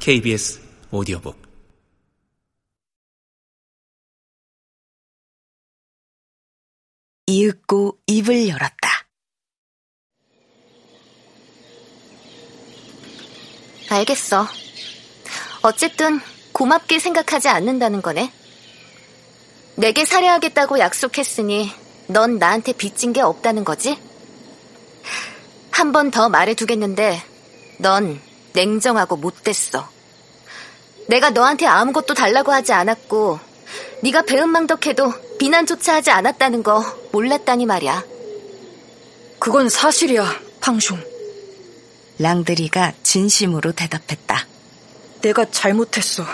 KBS 오디오북 이윽고 입을 열었다. 알겠어. 어쨌든 고맙게 생각하지 않는다는 거네. 내게 살해하겠다고 약속했으니 넌 나한테 빚진 게 없다는 거지? 한 번 더 말해두겠는데 넌 냉정하고 못됐어. 내가 너한테 아무것도 달라고 하지 않았고 네가 배은망덕해도 비난조차 하지 않았다는 거 몰랐다니 말이야. 그건 사실이야, 팡숑. 랑드리가 진심으로 대답했다. 내가 잘못했어.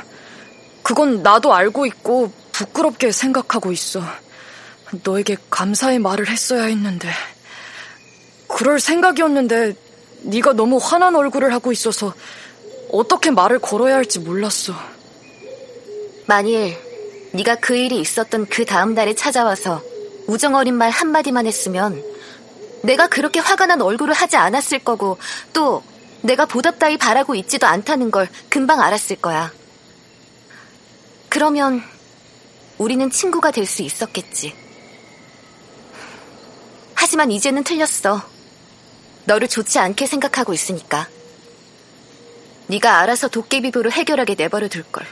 그건 나도 알고 있고 부끄럽게 생각하고 있어. 너에게 감사의 말을 했어야 했는데. 그럴 생각이었는데 네가 너무 화난 얼굴을 하고 있어서 어떻게 말을 걸어야 할지 몰랐어. 만일 네가 그 일이 있었던 그 다음 달에 찾아와서 우정 어린 말 한마디만 했으면 내가 그렇게 화가 난 얼굴을 하지 않았을 거고 또 내가 보답 따위 바라고 있지도 않다는 걸 금방 알았을 거야. 그러면 우리는 친구가 될 수 있었겠지. 하지만 이제는 틀렸어. 너를 좋지 않게 생각하고 있으니까. 네가 알아서 도깨비부를 해결하게 내버려 둘 걸.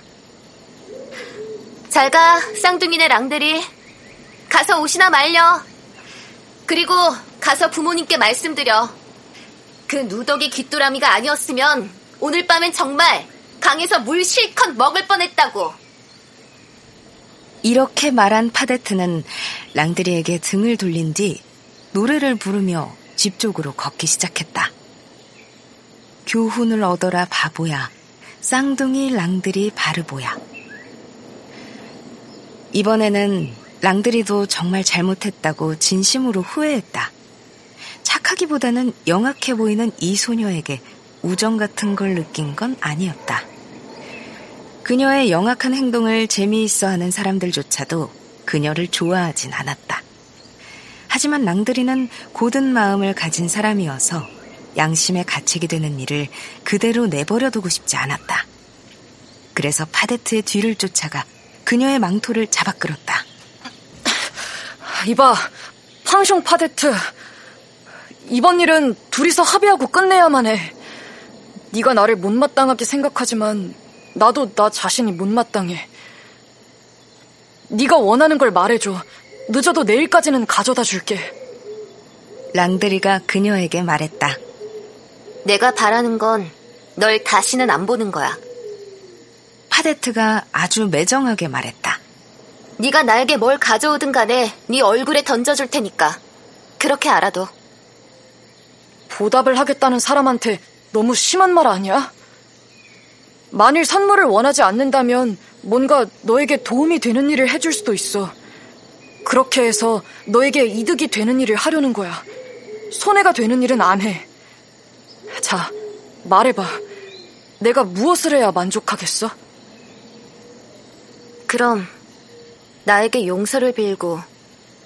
잘 가, 쌍둥이네 랑들이. 가서 옷이나 말려. 그리고 가서 부모님께 말씀드려. 그 누더기 귀뚜라미가 아니었으면 오늘 밤엔 정말 강에서 물 실컷 먹을 뻔했다고. 이렇게 말한 파데트는 랑드리에게 등을 돌린 뒤 노래를 부르며 집 쪽으로 걷기 시작했다. 교훈을 얻어라 바보야. 쌍둥이 랑들이 바르보야. 이번에는 랑들이도 정말 잘못했다고 진심으로 후회했다. 착하기보다는 영악해 보이는 이 소녀에게 우정 같은 걸 느낀 건 아니었다. 그녀의 영악한 행동을 재미있어 하는 사람들조차도 그녀를 좋아하진 않았다. 하지만 랑드리는 고든 마음을 가진 사람이어서 양심에 갇히게 되는 일을 그대로 내버려 두고 싶지 않았다. 그래서 파데트의 뒤를 쫓아가 그녀의 망토를 잡아 끌었다. 이봐, 팡숑 파데트. 이번 일은 둘이서 합의하고 끝내야만 해. 네가 나를 못마땅하게 생각하지만 나도 나 자신이 못마땅해. 네가 원하는 걸 말해줘. 늦어도 내일까지는 가져다 줄게. 랑드리가 그녀에게 말했다. 내가 바라는 건 널 다시는 안 보는 거야. 파데트가 아주 매정하게 말했다. 네가 나에게 뭘 가져오든 간에 네 얼굴에 던져줄 테니까. 그렇게 알아도. 보답을 하겠다는 사람한테 너무 심한 말 아니야? 만일 선물을 원하지 않는다면 뭔가 너에게 도움이 되는 일을 해줄 수도 있어. 그렇게 해서 너에게 이득이 되는 일을 하려는 거야. 손해가 되는 일은 안 해. 자, 말해봐. 내가 무엇을 해야 만족하겠어? 그럼 나에게 용서를 빌고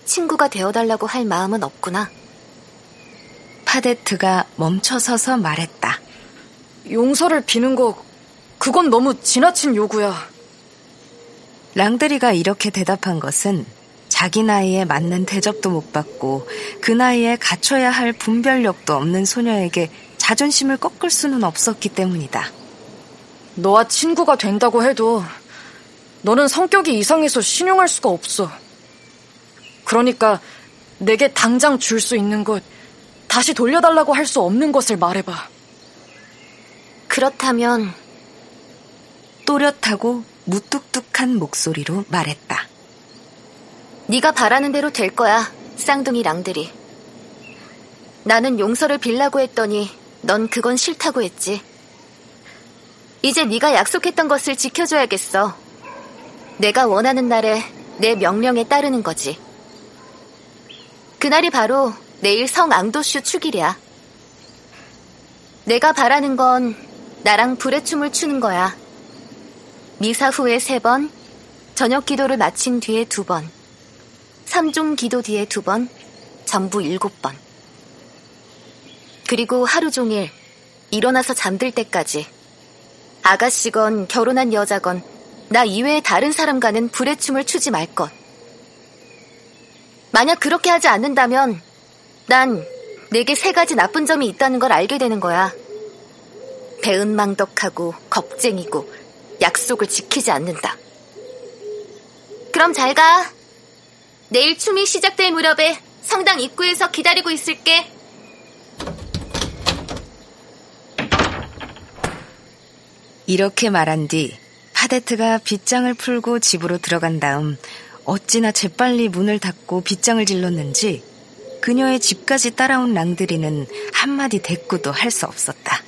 친구가 되어달라고 할 마음은 없구나. 파데트가 멈춰서서 말했다. 용서를 비는 거, 그건 너무 지나친 요구야. 랑드리가 이렇게 대답한 것은 자기 나이에 맞는 대접도 못 받고 그 나이에 갖춰야 할 분별력도 없는 소녀에게 자존심을 꺾을 수는 없었기 때문이다. 너와 친구가 된다고 해도 너는 성격이 이상해서 신용할 수가 없어. 그러니까 내게 당장 줄 수 있는 것, 다시 돌려달라고 할 수 없는 것을 말해봐. 그렇다면 또렷하고 무뚝뚝한 목소리로 말했다. 네가 바라는 대로 될 거야, 쌍둥이 랑들이. 나는 용서를 빌라고 했더니 넌 그건 싫다고 했지. 이제 네가 약속했던 것을 지켜줘야겠어. 내가 원하는 날에 내 명령에 따르는 거지. 그날이 바로 내일 성 앙도슈 축일이야. 내가 바라는 건 나랑 불의 춤을 추는 거야. 미사 후에 세 번, 저녁 기도를 마친 뒤에 두 번, 삼종 기도 뒤에 두 번, 전부 일곱 번. 그리고 하루 종일 일어나서 잠들 때까지 아가씨건 결혼한 여자건 나 이외의 다른 사람과는 불의 춤을 추지 말 것. 만약 그렇게 하지 않는다면 난 내게 세 가지 나쁜 점이 있다는 걸 알게 되는 거야. 배은망덕하고 겁쟁이고 약속을 지키지 않는다. 그럼 잘 가. 내일 춤이 시작될 무렵에 성당 입구에서 기다리고 있을게. 이렇게 말한 뒤 파데트가 빗장을 풀고 집으로 들어간 다음 어찌나 재빨리 문을 닫고 빗장을 질렀는지 그녀의 집까지 따라온 랑드리는 한마디 대꾸도 할 수 없었다.